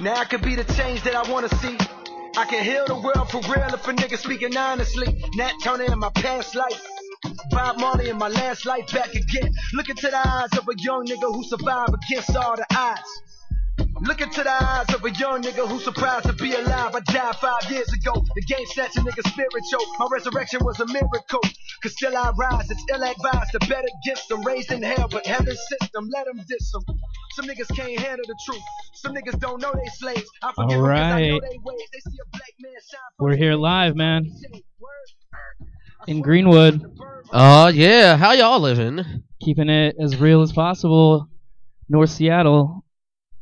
Now I could be the change that I wanna see. I can heal the world for real if a nigga speaking honestly. Nat Turner in my past life. Bob Marley in my last life back again. Look into the eyes of a young nigga who survived against all the odds. Look into the eyes of a young nigga who's surprised to be alive. I died five years ago. The game snatched a nigga spiritual. My resurrection was a miracle. Cause still I rise. It's ill advised. The better gets them raised in hell, but heaven sent them. Let them diss them. Some niggas can't handle the truth. Some niggas don't know they slaves. I forgive All them 'cause I know they ways. They see a black man shine. We're here live, man. In Greenwood, Oh yeah, how y'all living? keeping it as real as possible. North Seattle.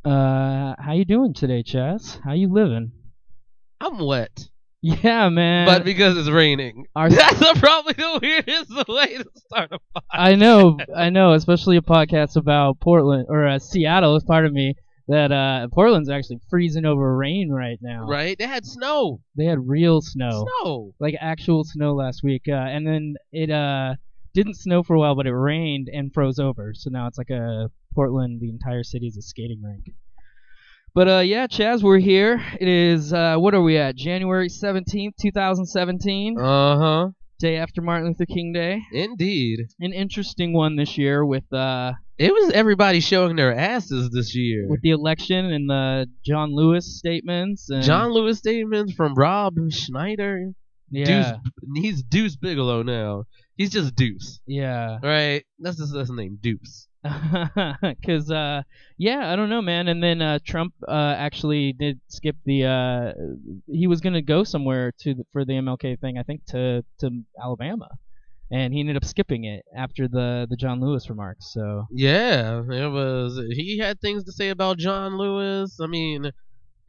Uh, how you doing today, Chaz? How you living? I'm wet, Yeah, man. but because it's raining. Our- That's probably the weirdest way to start a podcast. I know, I know, especially a podcast about Portland or uh, Seattle is part of me. That uh, Portland's actually freezing over rain right now. Right? They had snow. They had real snow, Snow. like actual snow last week, uh, and then it uh didn't snow for a while, but it rained and froze over. So now it's like a Portland. The entire city is a skating rink. But uh, yeah, Chaz, we're here. It is uh, what are we at? January seventeenth, two thousand seventeen, Uh huh. day after Martin Luther King Day. Indeed. An interesting one this year with uh It was everybody showing their asses this year. with the election and the John Lewis statements. And, John Lewis statements from Rob Schneider. yeah, Deuce, he's Deuce Bigalow now. He's just Deuce. yeah. Right? That's just his name, Deuce. Cause uh, yeah, I don't know, man. And then uh, Trump uh, actually did skip the. Uh, he was gonna go somewhere to the, for the MLK thing, I think to to Alabama, and he ended up skipping it after the the John Lewis remarks. So Yeah, it was. He had things to say about John Lewis. I mean,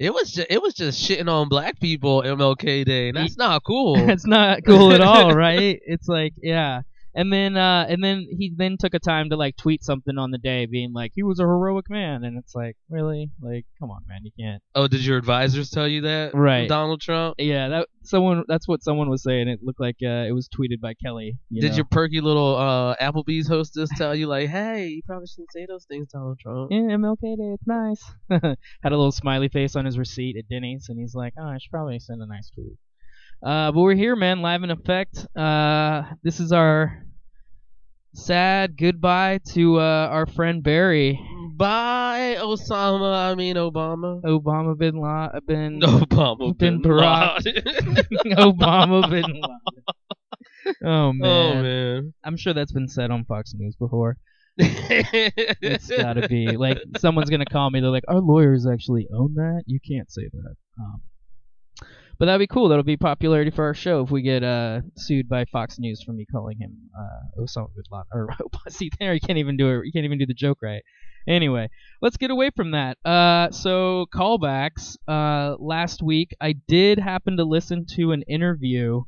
it was just it was just shitting on black people MLK Day. and That's not cool. it's not cool at all, right? It's like yeah. And then uh, and then he then took a time to like tweet something on the day, being like he was a heroic man, and it's like really, like come on, man, you can't. oh, did your advisors tell you that? Right. Donald Trump. Yeah, that someone that's what someone was saying. It looked like uh, it was tweeted by Kelly. You did know? your perky little uh, Applebee's hostess tell you like, hey, you probably shouldn't say those things, Donald Trump? Yeah, MLK Day, it's nice. Had a little smiley face on his receipt at Denny's, and he's like, "Oh, I should probably send a nice tweet." Uh, but we're here, man, live in effect. Uh, this is our sad goodbye to uh, our friend Barry, Bye, Osama. I mean Obama. Obama bin Laden. Obama. Bin bin Barack. Obama bin Laden. Oh man. oh man. I'm sure that's been said on Fox News before. It's gotta be like someone's gonna call me. They're like, our lawyers actually own that. You can't say that. Um, but that'd be cool. That'll be popularity for our show if we get uh, sued by Fox News for me calling him uh, Osama bin Laden. Or see, there you can't even do it. You can't even do the joke right. Anyway, let's get away from that. Uh, so callbacks. Uh, last week I did happen to listen to an interview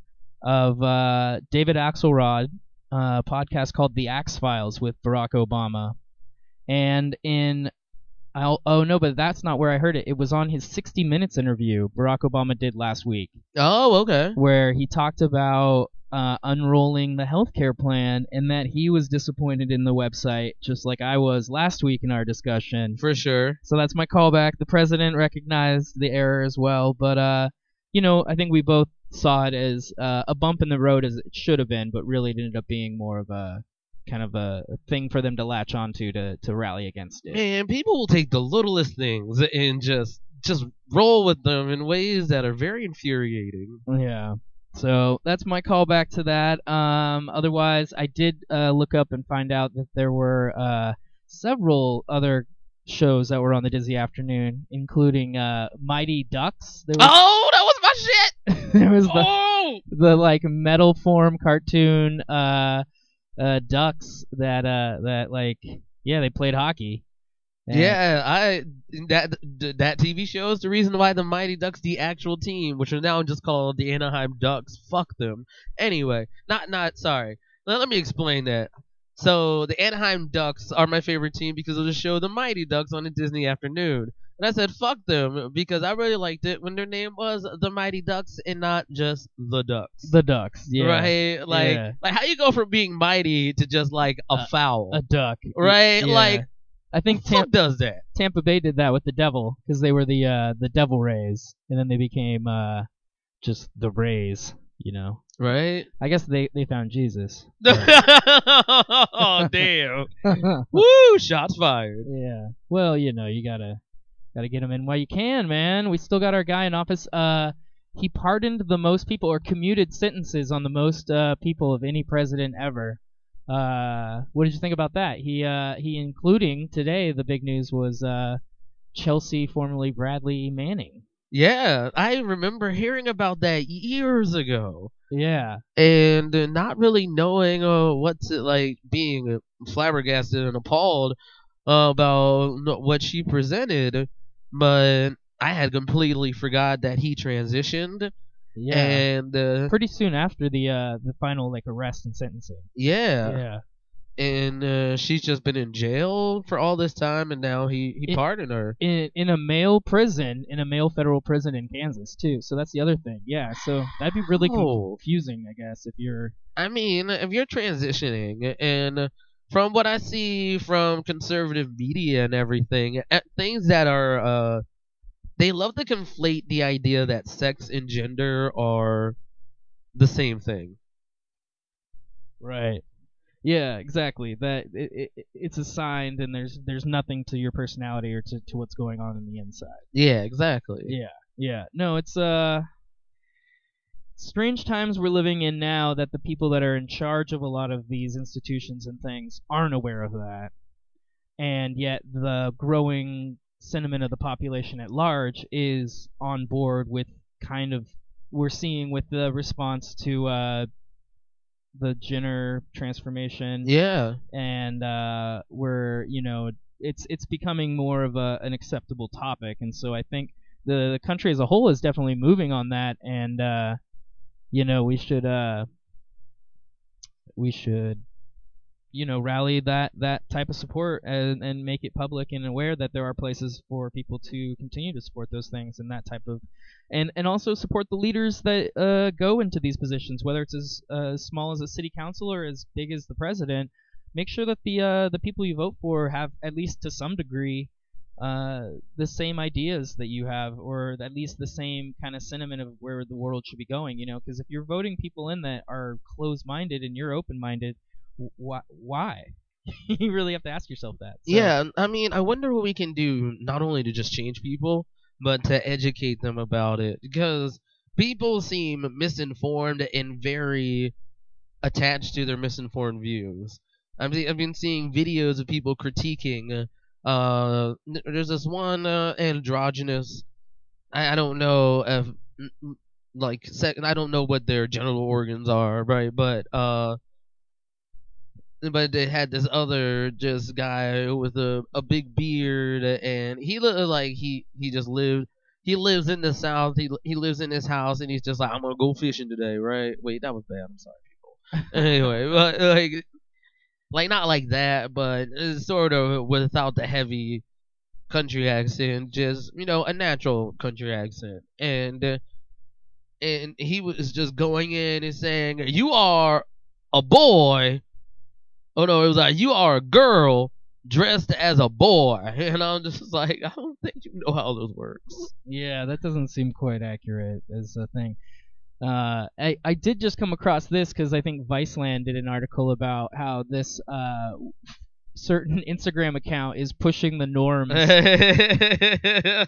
of uh, David Axelrod, uh, a podcast called The Axe Files with Barack Obama, and in I'll, oh no, but that's not where I heard it. It was on his 60 Minutes interview Barack Obama did last week, oh, okay. where he talked about uh, unrolling the healthcare plan and that he was disappointed in the website, just like I was last week in our discussion. For sure. So that's my callback. The president recognized the error as well, but uh, you know, I think we both saw it as uh, a bump in the road as it should have been, but really it ended up being more of a kind of a thing for them to latch onto to to rally against it. Man, people will take the littlest things and just just roll with them in ways that are very infuriating. Yeah. So that's my callback to that. Um, otherwise, I did uh, look up and find out that there were uh, several other shows that were on the Disney Afternoon, including uh, Mighty Ducks. There was, Oh, that was my shit. there was the, Oh, the like metal form cartoon uh, uh, ducks that uh, that like yeah they played hockey. And- yeah. I that that TV show is the reason why the Mighty Ducks, the actual team, which are now just called the Anaheim Ducks, fuck them. Anyway, not not sorry. Let, let me explain that. So the Anaheim Ducks are my favorite team because of the show The Mighty Ducks on a Disney Afternoon. And I said fuck them because I really liked it when their name was the Mighty Ducks and not just the Ducks. the ducks. Yeah. Right? Like Yeah. like how you go from being mighty to just like a Uh, fowl. A duck. right? Yeah. Like I think Fuck does that? Tampa Bay did that with the Devil because they were the uh, the Devil Rays, and then they became uh, just the Rays. You know, Right? I guess they they found Jesus. oh damn! Woo! Shots fired. Yeah. Well, you know, you gotta gotta get him in while you can, man. We still got our guy in office. Uh, he pardoned the most people or commuted sentences on the most uh, people of any president ever. Uh, what did you think about that? He uh, he including today the big news was uh, Chelsea, formerly Bradley Manning. Yeah, I remember hearing about that years ago, Yeah. and uh, not really knowing uh, what's it like being flabbergasted and appalled uh, about what she presented, but I had completely forgot that he transitioned, Yeah. and uh, Pretty soon after the uh, the final like arrest and sentencing. yeah, yeah. and uh, she's just been in jail for all this time, and now he he It- pardoned her. in in a male prison, in a male federal prison in Kansas too. So that's the other thing. Yeah, so that'd be really Oh. confusing, I guess, if you're I mean, if you're transitioning, and from what I see from conservative media and everything, eh, things that are, uh, they love to conflate the idea that sex and gender are the same thing. right. Yeah, exactly. That it, it, it's assigned, and there's there's nothing to your personality or to, to what's going on in the inside. Yeah, exactly. Yeah, yeah. No, it's uh strange times we're living in now that the people that are in charge of a lot of these institutions and things aren't aware of that. And yet the growing sentiment of the population at large is on board with kind of we're seeing with the response to uh the Jenner transformation Yeah. and uh, we're you know it's it's becoming more of a an acceptable topic, and so I think the, the country as a whole is definitely moving on that, and uh, you know we should uh, we should you know rally that that type of support and and make it public and aware that there are places for people to continue to support those things and that type of and and also support the leaders that uh, go into these positions whether it's as uh, small as a city council or as big as the president. Make sure that the uh, the people you vote for have at least to some degree uh, the same ideas that you have, or at least the same kind of sentiment of where the world should be going. You know, because if you're voting people in that are closed-minded and you're open-minded, wh- why? you really have to ask yourself that. So- Yeah, I mean, I wonder what we can do not only to just change people, but to educate them about it because people seem misinformed and very attached to their misinformed views. I've I've been seeing videos of people critiquing. Uh, there's this one uh, androgynous. I, I don't know if like sec- I don't know what their genital organs are, right? But uh, but they had this other just guy with a, a big beard and he looked like he he just lived he lives in the south he he lives in his house and he's just like i'm gonna go fishing today right wait that was bad i'm sorry people anyway but like like not like that but sort of without the heavy country accent just you know a natural country accent and uh, and he was just going in and saying you are a boy Oh no, it was like you are a girl dressed as a boy, and I'm just like, I don't think you know how this works. Yeah, that doesn't seem quite accurate as a thing. Uh, I I did just come across this because I think Viceland did an article about how this uh certain Instagram account is pushing the norms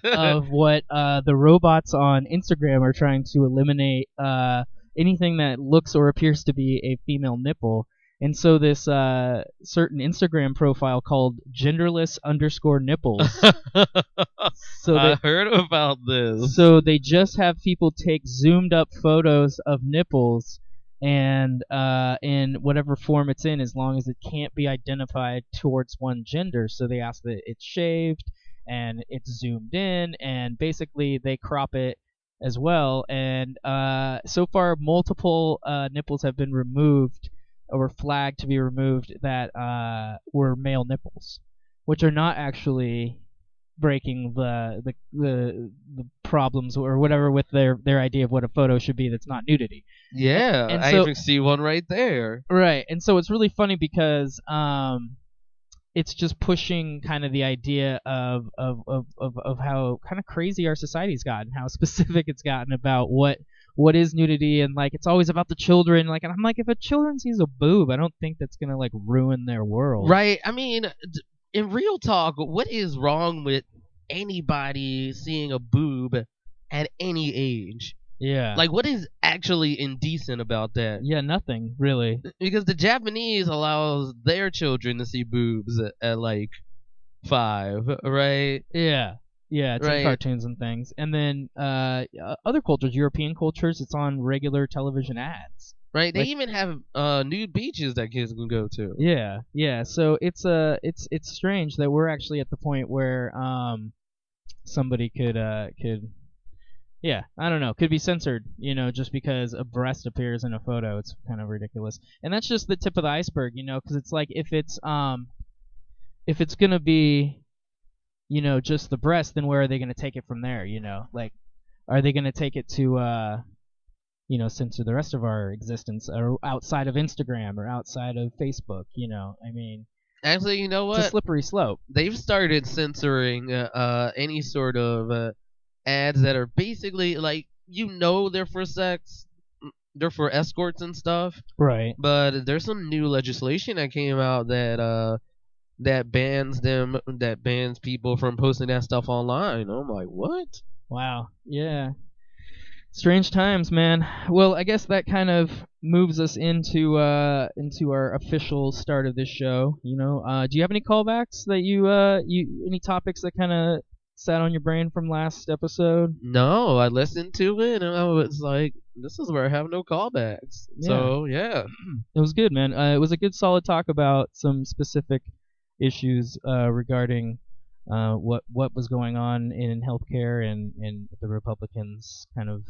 of what uh, the robots on Instagram are trying to eliminate uh, anything that looks or appears to be a female nipple. And so this uh, certain Instagram profile called genderless underscore nipples. So I they, heard about this. so they just have people take zoomed up photos of nipples and uh, in whatever form it's in, as long as it can't be identified towards one gender. So they ask that it's shaved and it's zoomed in, and basically they crop it as well. And uh, so far, multiple uh, nipples have been removed or flagged to be removed that uh, were male nipples, which are not actually breaking the, the the the problems or whatever with their their idea of what a photo should be that's not nudity. Yeah, And I so- even see one right there. Right. And so it's really funny because um it's just pushing kind of the idea of of of of, of how kind of crazy our society's gotten, how specific it's gotten about what what is nudity and like it's always about the children like and I'm like if a children sees a boob I don't think that's gonna like ruin their world Right. I mean, in real talk, what is wrong with anybody seeing a boob at any age? yeah Like, what is actually indecent about that? yeah nothing really Because the Japanese allows their children to see boobs at, at like five, right? yeah yeah it's in cartoons and things and then uh uh, other cultures European cultures it's on regular television ads Right. They Like- even have uh, nude beaches that kids can go to. Yeah, yeah. So it's uh it's it's strange that we're actually at the point where um somebody could uh could yeah, I don't know, could be censored, you know, just because a breast appears in a photo. It's kind of ridiculous. And that's just the tip of the iceberg, you know, cuz it's like if it's um if it's going to be you know, just the breast, then where are they going to take it from there, you know? Like are they going to take it to uh you know, censor the rest of our existence or outside of Instagram or outside of Facebook, you know. I mean, Actually, you know what? it's a slippery slope. They've started censoring uh, uh, any sort of uh, ads that are basically like you know they're for sex, mm, they're for escorts and stuff. Right. But there's some new legislation that came out that uh that bans them that bans people from posting that stuff online. I'm like, what? Wow. Yeah. Strange times, man. Well, I guess that kind of moves us into uh into our official start of this show. You know, uh, do you have any callbacks that you uh you any topics that kind of sat on your brain from last episode? No, I listened to it and I was like, this is where I have no callbacks. So yeah, It was good, man. Uh, it was a good, solid talk about some specific issues uh, regarding uh, what what was going on in healthcare and and the Republicans kind of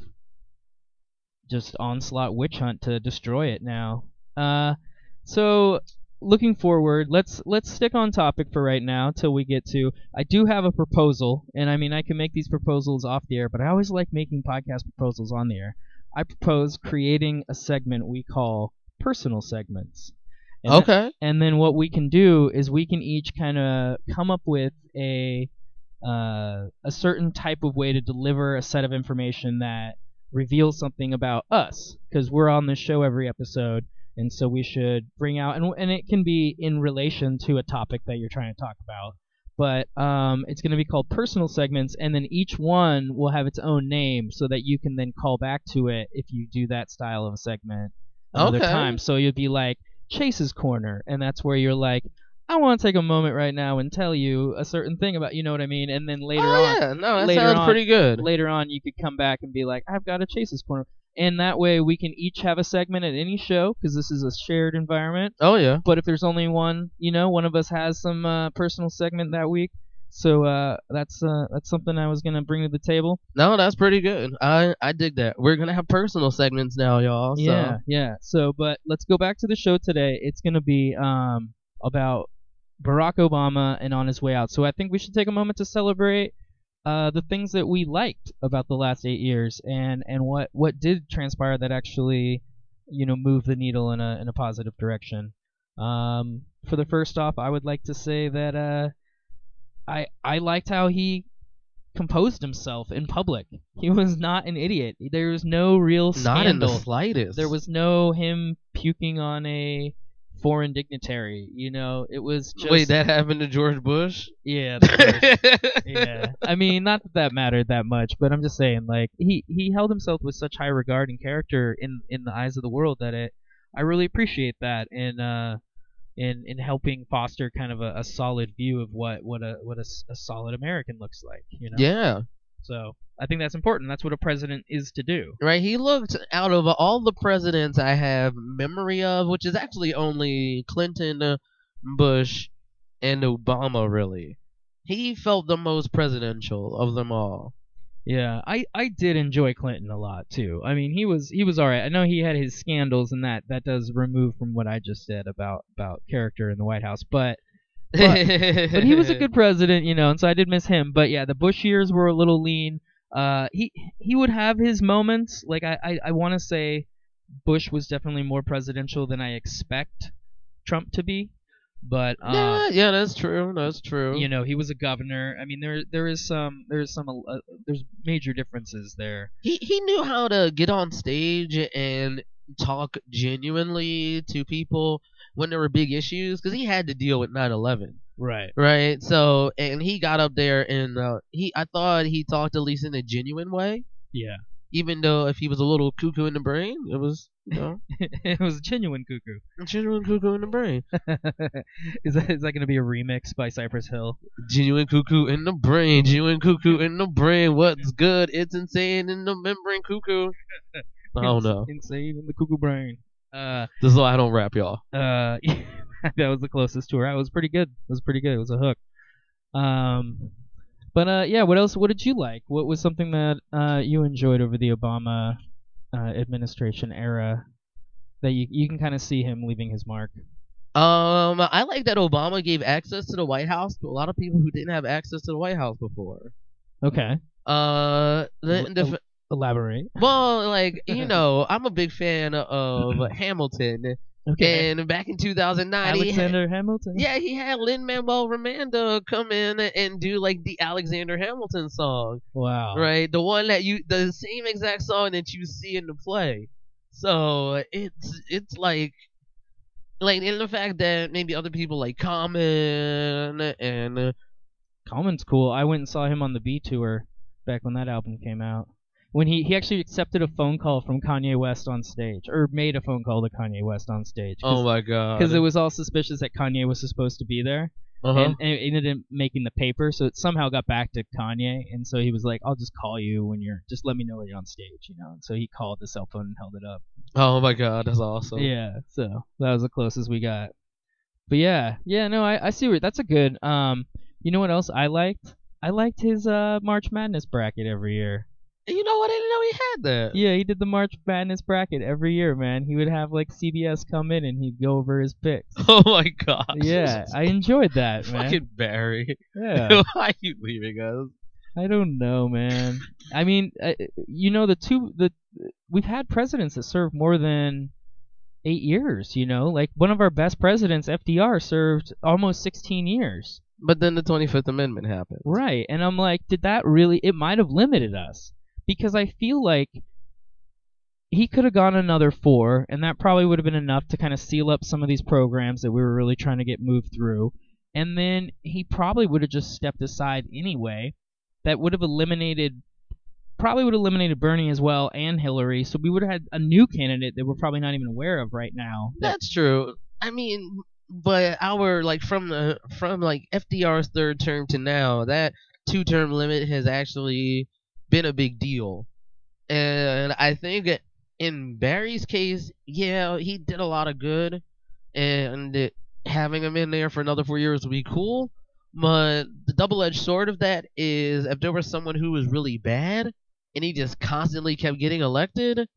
just onslaught witch hunt to destroy it now. Uh, so looking forward, let's let's stick on topic for right now till we get to. I do have a proposal, and I mean I can make these proposals off the air, but I always like making podcast proposals on the air. I propose creating a segment we call personal segments. And okay. and then what we can do is we can each kind of come up with a uh, a certain type of way to deliver a set of information that reveals something about us because we're on this show every episode and so we should bring out and, and it can be in relation to a topic that you're trying to talk about but um, it's going to be called personal segments and then each one will have its own name so that you can then call back to it if you do that style of a segment another Okay. time so you'd be like chase's corner and that's where you're like i want to take a moment right now and tell you a certain thing about you know what i mean and then later oh, on yeah, no, that later sounds on- pretty good. later on you could come back and be like i've got a chase's corner and that way we can each have a segment at any show because this is a shared environment Oh yeah. but if there's only one you know one of us has some uh, personal segment that week so uh, that's uh, that's something i was gonna bring to the table No, that's pretty good. I I dig that. We're gonna have personal segments now, y'all. So. Yeah, yeah. So, but let's go back to the show today. It's going to be um about Barack Obama and on his way out. So I think we should take a moment to celebrate uh the things that we liked about the last eight years and and what what did transpire that actually you know move the needle in a in a positive direction. Um, for the first off, I would like to say that uh I I liked how he composed himself in public. He was not an idiot. There was no real scandal. Not in the slightest. There was no him puking on a foreign dignitary. You know, it was just Wait, that happened to George Bush? yeah, yeah. I mean, not that that mattered that much, but I'm just saying, like he he held himself with such high regard and character in in the eyes of the world that it I really appreciate that and uh in in helping foster kind of a, a solid view of what what a what a, a solid American looks like. You know. Yeah. So I think that's important. That's what a president is to do. Right, he looked out of all the presidents I have memory of, which is actually only Clinton, Bush, and Obama, really. He felt the most presidential of them all. Yeah, I, I did enjoy Clinton a lot too. I mean, he was he was all right. I know he had his scandals, and that that does remove from what I just said about about character in the White House. But But- but he was a good president, you know, and so I did miss him. But yeah, the Bush years were a little lean. Uh, he he would have his moments. Like I I, I want to say, Bush was definitely more presidential than I expect Trump to be. But uh, yeah, yeah, that's true. That's true. you know, he was a governor. I mean, there there is some there is some uh, there's major differences there. he he knew how to get on stage and talk genuinely to people when there were big issues because he had to deal with 9/11, Right. right? So and he got up there and uh, he I thought he talked at least in a genuine way, Yeah. Even though if he was a little cuckoo in the brain, it was you know it was a genuine cuckoo. genuine cuckoo in the brain, is that is that going to be a remix by Cypress Hill? genuine cuckoo in the brain, genuine cuckoo in the brain. What's good? It's insane in the membrane cuckoo. I don't know. Insane in the cuckoo brain. Uh, This is why I don't rap, y'all. uh, that was the closest to her. It was pretty good. It was pretty good. It was a hook. Um, but uh, yeah. What else? What did you like? What was something that uh you enjoyed over the Obama uh, administration era that you you can kind of see him leaving his mark? Um, I like that Obama gave access to the White House to a lot of people who didn't have access to the White House before. Okay. Uh, the, the, Elaborate. well, like you know, I'm a big fan of Hamilton, Okay. and back in 2009, he had- Alexander Hamilton. yeah, he had Lin Manuel Miranda come in and do like the Alexander Hamilton song, Wow. right? The one that you, the same exact song that you see in the play. So it's it's like like in the fact that maybe other people like Common and Common's cool. I went and saw him on the Be tour back when that album came out. When he, he actually accepted a phone call from Kanye West on stage, or made a phone call to Kanye West on stage. oh my god, Because it was all suspicious that Kanye was supposed to be there, uh-huh. and, and it ended up making the paper, so it somehow got back to Kanye, and so he was like, "I'll just call you when you're, just let me know when you're on stage," you know. And so he called the cell phone and held it up. oh my god, that's awesome. Yeah, so that was the closest we got. But yeah, yeah, no, I, I see where that's a good. Um, you know what else I liked? I liked his uh March Madness bracket every year. You know what? I didn't know he had that. Yeah, he did the March Madness bracket every year, man. He would have like CBS come in and he'd go over his picks. Oh my god. yeah, I enjoyed that, man. Fucking Barry. Yeah, Why are you leaving us? I don't know, man. I mean, uh, you know, the two the we've had presidents that served more than eight years. You know, like one of our best presidents, FDR, served almost 16 years. But then the 25th Amendment happened. Right. And I'm like, did that really it might have limited us because I feel like he could have gone another 4 and that probably would have been enough to kind of seal up some of these programs that we were really trying to get moved through. And then he probably would have just stepped aside anyway. That would have eliminated probably would have eliminated Bernie as well and Hillary, so we would have had a new candidate that we're probably not even aware of right now. That, That's true. I mean, but our like from the from like FDR's third term to now, that two term limit has actually been a big deal. And I think in Barry's case, yeah, he did a lot of good, and it, having him in there for another four years would be cool. But the double-edged sword of that is if there was someone who was really bad and he just constantly kept getting elected,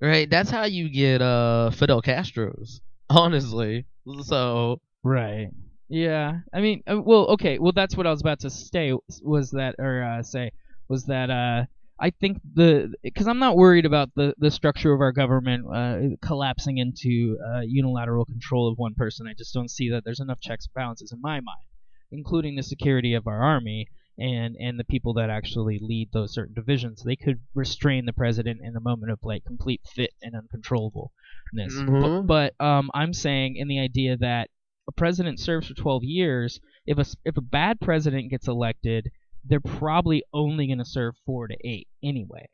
right? That's how you get uh Fidel Castro's, honestly. So Right. Yeah. I mean, uh, well, okay. Well, that's what I was about to say. Was that or uh, say was that uh, I think the because I'm not worried about the the structure of our government uh, collapsing into uh, unilateral control of one person. I just don't see that there's enough checks and balances in my mind, including the security of our army and and the people that actually lead those certain divisions. They could restrain the president in a moment of like complete fit and uncontrollableness. Mhm. But, but um, I'm saying in the idea that a president serves for 12 years, if a if a bad president gets elected, they're probably only going to serve four to eight anyway,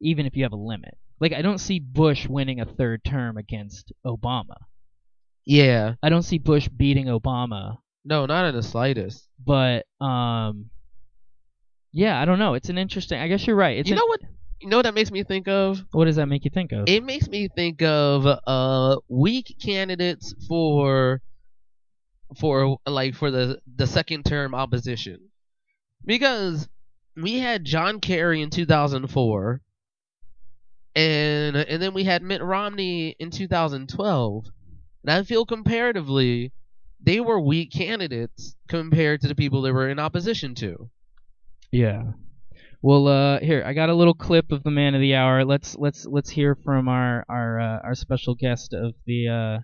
even if you have a limit. Like I don't see Bush winning a third term against Obama. yeah, I don't see Bush beating Obama, no, not in the slightest. but um, yeah, I don't know. It's an interesting. I guess you're right. It's you an- know what? You know what that makes me think of? what does that make you think of? It makes me think of uh weak candidates for for like for the the second term opposition. Because we had John Kerry in 2004 and and then we had Mitt Romney in 2012. And I feel comparatively they were weak candidates compared to the people they were in opposition to. Yeah. Well, uh, here I got a little clip of the man of the hour. Let's let's let's hear from our our uh, our special guest of the uh,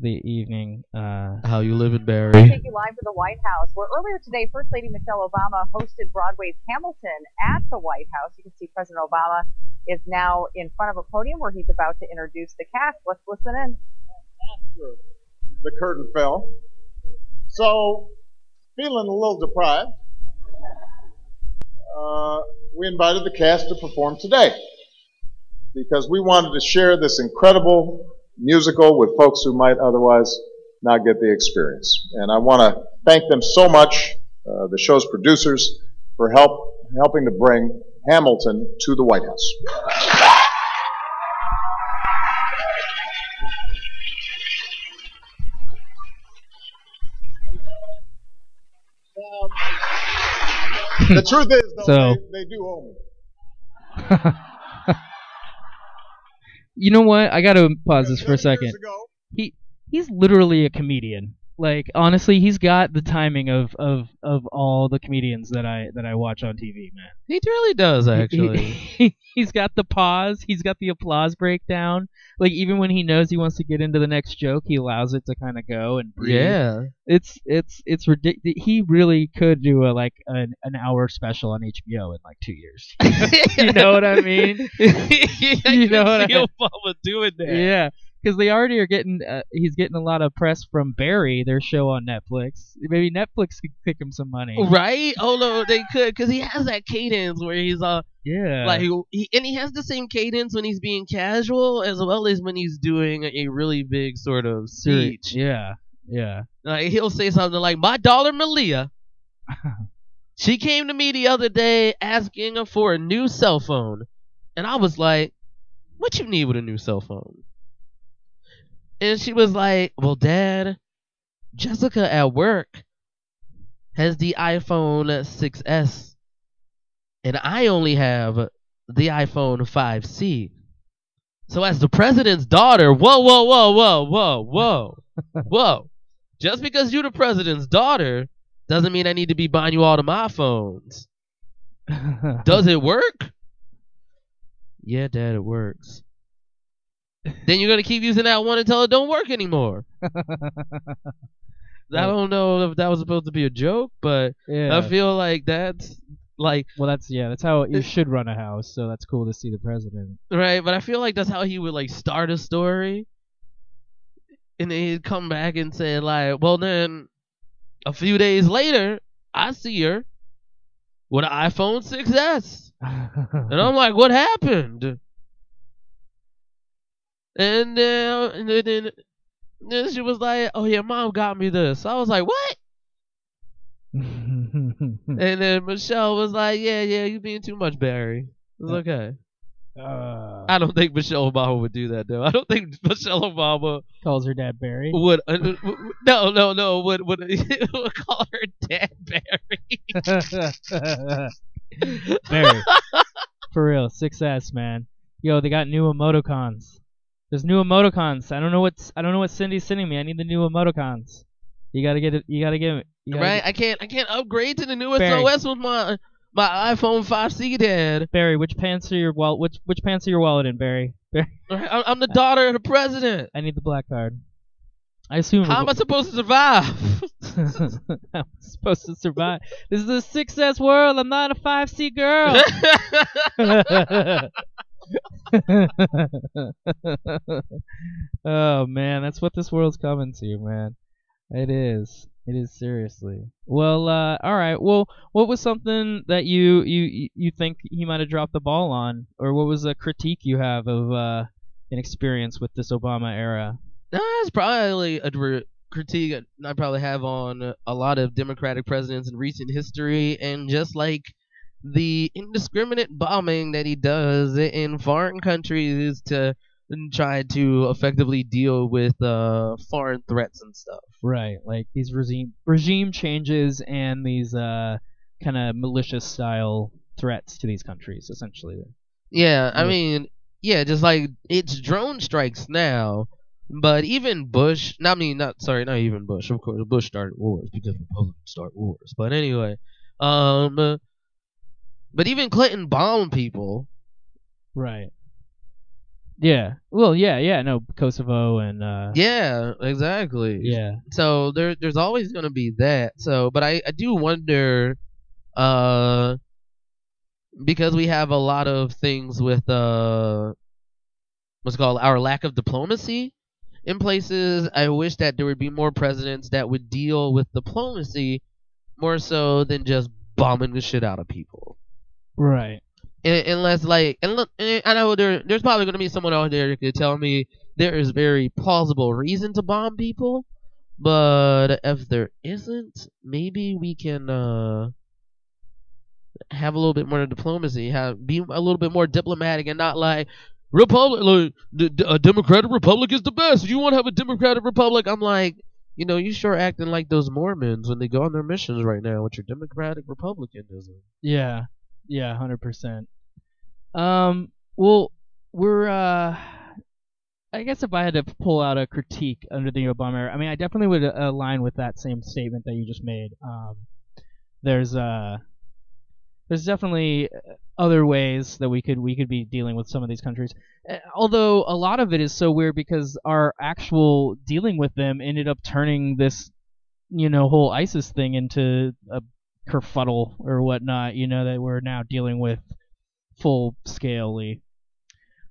the evening. Uh, How you living, Barry? We take you live to the White House, where earlier today, First Lady Michelle Obama hosted Broadway's Hamilton at the White House. You can see President Obama is now in front of a podium where he's about to introduce the cast. Let's listen in. the curtain fell. So, feeling a little deprived, uh, we invited the cast to perform today because we wanted to share this incredible musical with folks who might otherwise not get the experience. And I want to thank them so much, uh, the show's producers, for help helping to bring Hamilton to the White House. The truth is, though, So- they, they do owe me. you know what? I got to pause this for a second. ago, He he's literally a comedian. Like honestly, he's got the timing of, of, of all the comedians that I that I watch on TV, man. He really does, actually. he, he's got the pause. He's got the applause breakdown. Like even when he knows he wants to get into the next joke, he allows it to kind of go and breathe. yeah. it's it's it's ridiculous. He really could do a like an, an hour special on HBO in like two years. you know what I mean? you know what I- see Obama doing that. Yeah, because they already are getting. Uh, he's getting a lot of press from Barry, their show on Netflix. Maybe Netflix could pick him some money. Right? Oh no, they could, cause he has that cadence where he's uh Yeah. like he and he has the same cadence when he's being casual as well as when he's doing a really big sort of speech. Yeah. Yeah. Like he'll say something like, "My daughter Malia, she came to me the other day asking for a new cell phone," and I was like, "What you need with a new cell phone?" And she was like, "Well, Dad, Jessica at work has the iPhone 6s, and I only have the iPhone 5c." So as the president's daughter, whoa, whoa, whoa, whoa, whoa, whoa, whoa. Just because you're the president's daughter doesn't mean I need to be buying you all the iPhones. Does it work? Yeah, Dad, it works. Then you're gonna keep using that one until it don't work anymore. I don't know if that was supposed to be a joke, but yeah. I feel like that's like well, that's yeah. That's how you should run a house. So that's cool to see the president. right, but I feel like that's how he would like start a story, and then he'd come back and say like, well then, a few days later, I see her with an iPhone 6s, and I'm like, what happened? And then, and then, then, then she was like, oh yeah, mom got me this. I was like, what? And then Michelle was like, yeah, yeah, you're being too much, Barry. It's okay. uh, I don't think Michelle Obama would do that though. I don't think Michelle Obama calls her dad Barry. would. Uh, uh, no, no, no. Would would, would call her dad Barry. Barry. For real, 6S man. Yo, they got new emoticons. There's new emoticons. I don't know what's I don't know what Cindy's sending me. I need the new emoticons. You gotta get it. You gotta get it. Gotta right? get- I can't. I can't upgrade to the newest Barry. OS with my my iPhone 5C, Dad. Barry, which pants are your wallet? Which which pants are your wallet in, Barry? Barry, I'm I'm the daughter of the president. I need the black card. I assume. How am I supposed to survive? I'm supposed to survive. This is a 6S world. I'm not a 5C girl. oh man, that's what this world's coming to, man. It is. It is seriously. Well, uh, all right. Well, what was something that you you you think he might have dropped the ball on, or what was a critique you have of uh, an experience with this Obama era? That's probably a critique I probably have on a lot of Democratic presidents in recent history, and just like the indiscriminate bombing that he does in foreign countries to try to effectively deal with uh, foreign threats and stuff. Right, like these regime regime changes and these uh kind of malicious style threats to these countries, essentially. Yeah, I mean, yeah, just like it's drone strikes now, but even Bush, not I mean, not sorry, not even Bush. Of course, Bush started wars because Republicans start wars. But anyway, um, but even Clinton bombed people, Right. Yeah. Well, yeah, yeah. No, Kosovo and uh, Yeah, exactly. yeah. So there, there's always going to be that. So, but I, I do wonder, uh, because we have a lot of things with uh, what's called our lack of diplomacy in places. I wish that there would be more presidents that would deal with diplomacy more so than just bombing the shit out of people. Right. Un- Unless like, and look, and I know there, there's probably going to be someone out there that could tell me there is very plausible reason to bomb people, but if there isn't, maybe we can uh have a little bit more diplomacy, have be a little bit more diplomatic, and not like republic, like a democratic republic is the best. If you want to have a democratic republic, I'm like. You know, you sure acting like those Mormons when they go on their missions right now with your democratic republicanism. Yeah. Yeah. Hundred percent. Um. Well, we're. uh I guess if I had to pull out a critique under the Obama era, I mean, I definitely would uh, align with that same statement that you just made. Um, there's uh, there's definitely uh, other ways that we could we could be dealing with some of these countries. Uh, although a lot of it is so weird because our actual dealing with them ended up turning this, you know, whole ISIS thing into a kerfuddle or whatnot. You know that we're now dealing with full scalely.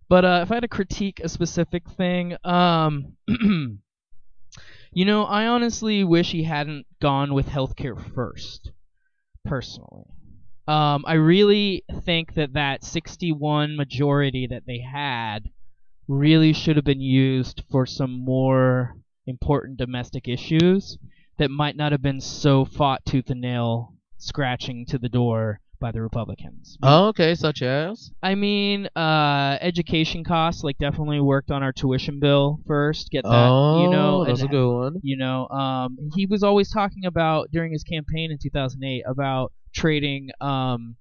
But uh, if I had to critique a specific thing, um, you know, I honestly wish he hadn't gone with healthcare first, personally. Um, I really think that that 61 majority that they had really should have been used for some more important domestic issues that might not have been so fought tooth and nail, scratching to the door by the Republicans. Oh, okay, such as I mean, uh, education costs like definitely worked on our tuition bill first. Get that, oh, you know, that's a good one. you know, um, he was always talking about during his campaign in 2008 about trading um,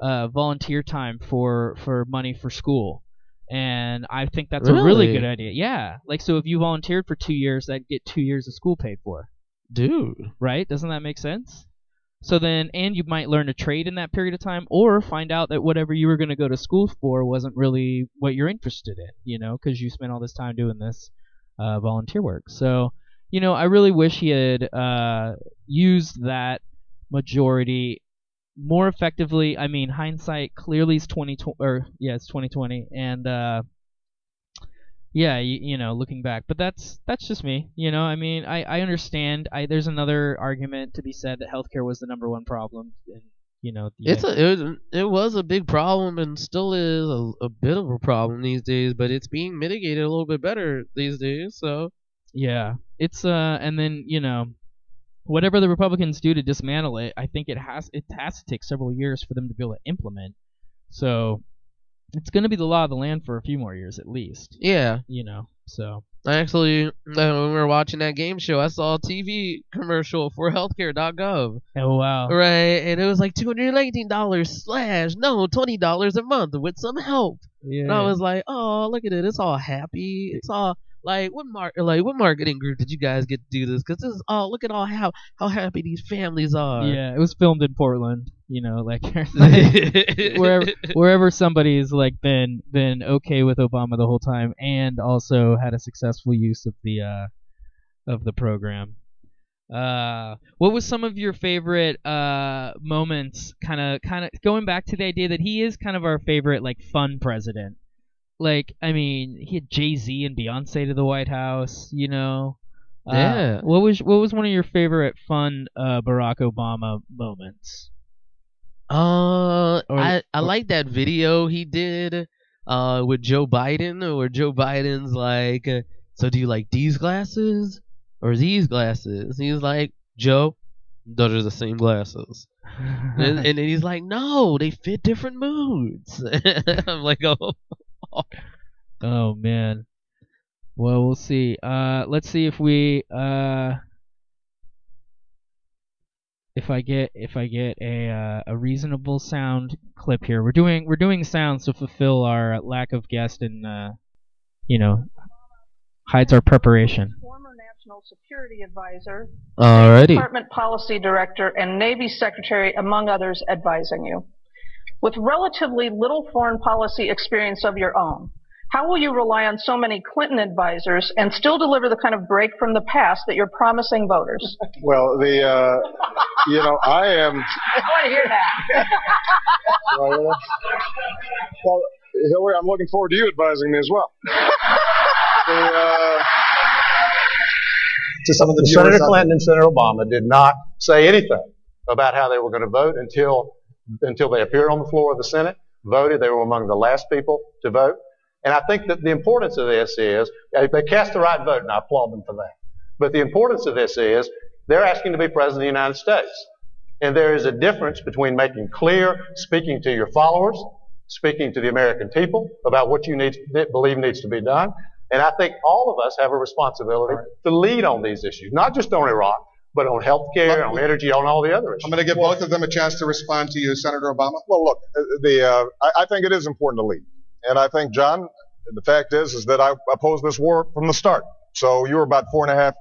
uh, volunteer time for for money for school, and I think that's a really Really? good idea. Yeah, like so if you volunteered for two years, that'd get two years of school paid for, Dude. right? Doesn't that make sense? So then, and you might learn a trade in that period of time, or find out that whatever you were going to go to school for wasn't really what you're interested in, you know, because you spent all this time doing this uh, volunteer work. So, you know, I really wish he had uh, used that majority more effectively. I mean, hindsight clearly is 2020, or yeah, it's 2020, and uh, yeah, you, you know, looking back, but that's that's just me. You know, I mean, I I understand. I there's another argument to be said that healthcare was the number one problem, and you know, the, It's a it, was- it was a big problem and still is a, a bit of a problem these days, but it's being mitigated a little bit better these days. So Yeah, it's uh, and then you know, whatever the Republicans do to dismantle it, I think it has it has to take several years for them to be able to implement. So it's going to be the law of the land for a few more years at least. yeah, You know, so I actually uh, when we were watching that game show, I saw a TV commercial for healthcare.gov. oh wow, Right, and it was like two hundred nineteen dollars slash no twenty dollars a month with some help. yeah, And I was like, oh, look at it. It's all happy. It's all like what mar- like what marketing group did you guys get to do this? Because this is all look at all how how happy these families are. yeah, it was filmed in Portland. You know, like wherever wherever somebody's like been been okay with Obama the whole time and also had a successful use of the uh of the program. Uh what was some of your favorite uh moments kind of kind of going back to the idea that he is kind of our favorite like fun president. Like I mean, he had Jay-Z and Beyonce to the White House, you know. Uh, Yeah. What was what was one of your favorite fun uh Barack Obama moments? Uh, Or- I I like that video he did uh with Joe Biden where Joe Biden's like, uh, so do you like these glasses or these glasses? He's like, Joe, those are the same glasses. and, and then he's like, no, they fit different moods. I'm like, oh, Oh man. Well, we'll see. Uh, let's see if we uh, if I get if I get a uh, a reasonable sound clip here. We're doing we're doing sounds to fulfill our lack of guest and uh, you know hides our preparation. Former National Security Advisor, alrighty. Department Policy Director, and Navy Secretary, among others, advising you. With relatively little foreign policy experience of your own, How will you rely on so many Clinton advisors and still deliver the kind of break from the past that you're promising voters? Well, the uh, you know I am. I want to hear that. well, Hillary, I'm looking forward to you advising me as well. the, uh, to some of the Senator Clinton and Senator Obama did not say anything about how they were going to vote until until they appeared on the floor of the Senate, voted. They were among the last people to vote. And I think that the importance of this is they cast the right vote, and I applaud them for that. But the importance of this is they're asking to be president of the United States. And there is a difference between making clear, speaking to your followers, speaking to the American people about what you need, believe needs to be done. And I think all of us have a responsibility to lead on these issues, not just on Iraq, but on health care, on energy, on all the other issues. I'm going to give both of them a chance to respond to you, Senator Obama. Well, look, uh, the uh, I, I think it is important to lead, and I think John, the fact is, is that I opposed this war from the start. So you were about four and a half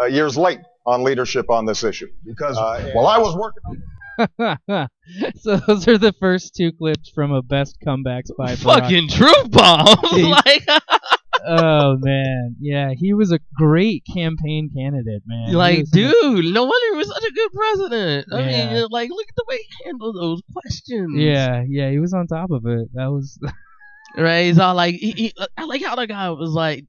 uh, years late on leadership on this issue because uh, while I was working. on so those are the first two clips from a best comebacks by Barack. Fucking truth bombs. like, oh man, yeah, he was a great campaign candidate, man. Like, dude, no wonder he was such a good president. I Yeah. mean, like, look at the way he handled those questions. Yeah, yeah, he was on top of it. That was Right? He's all like, he, he, I like how the guy was like,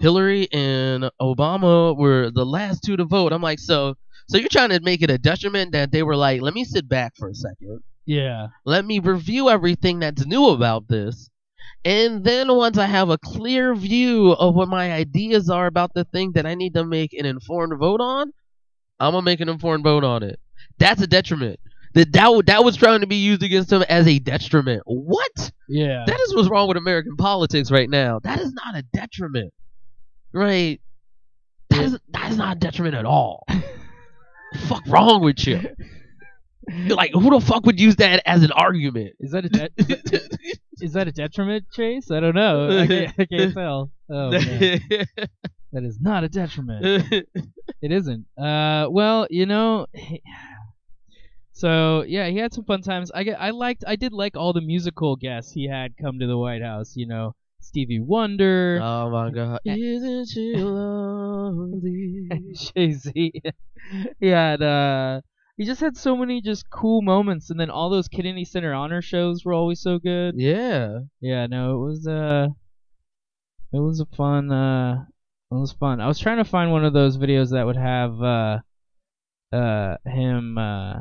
Hillary and Obama were the last two to vote. I'm like, so, so you're trying to make it a detriment that they were like, let me sit back for a second. yeah, Let me review everything that's new about this. And then once I have a clear view of what my ideas are about the thing that I need to make an informed vote on, I'm gonna make an informed vote on it. That's a detriment. That that, that was trying to be used against him as a detriment. What? yeah. That is what's wrong with American politics right now. That is not a detriment, right? That is that is not a detriment at all. fuck wrong with you? Like who the fuck would use that as an argument? Is that a de- is, that, is that a detriment, Chase? I don't know. I can't, I can't tell. Oh man, that is not a detriment. It isn't. Uh, well, you know. So yeah, he had some fun times. I get, I liked, I did like all the musical guests he had come to the White House. You know, Stevie Wonder, oh my god! Isn't she lovely? Jay Z. he had, uh, he just had so many just cool moments, and then all those Kennedy Center honor shows were always so good. Yeah. Yeah, no, it was uh it was a fun uh it was fun. I was trying to find one of those videos that would have uh uh him uh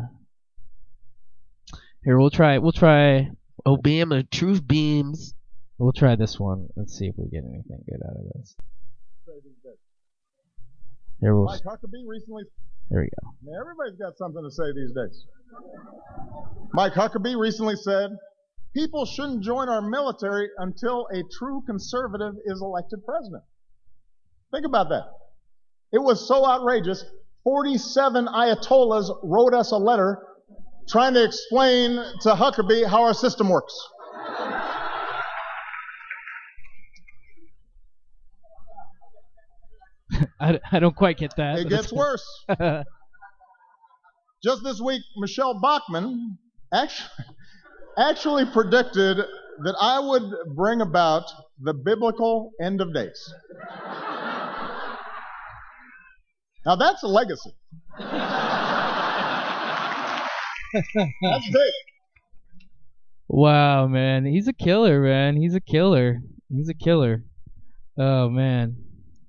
Here, we'll try we'll try Obama truth beams. we'll try this one. Let's see if we get anything good out of this. Here we'll Mike Huckabee recently. Here we go. Everybody's got something to say these days. Mike Huckabee recently said, "People shouldn't join our military until a true conservative is elected president." Think about that. It was so outrageous. 47 Ayatollahs wrote us a letter trying to explain to Huckabee how our system works. I, I don't quite get that. It gets worse. Just this week, Michele Bachmann actually, actually predicted that I would bring about the biblical end of days. Now that's a legacy. That's big. Wow, man. He's a killer, man. He's a killer. He's a killer. Oh man.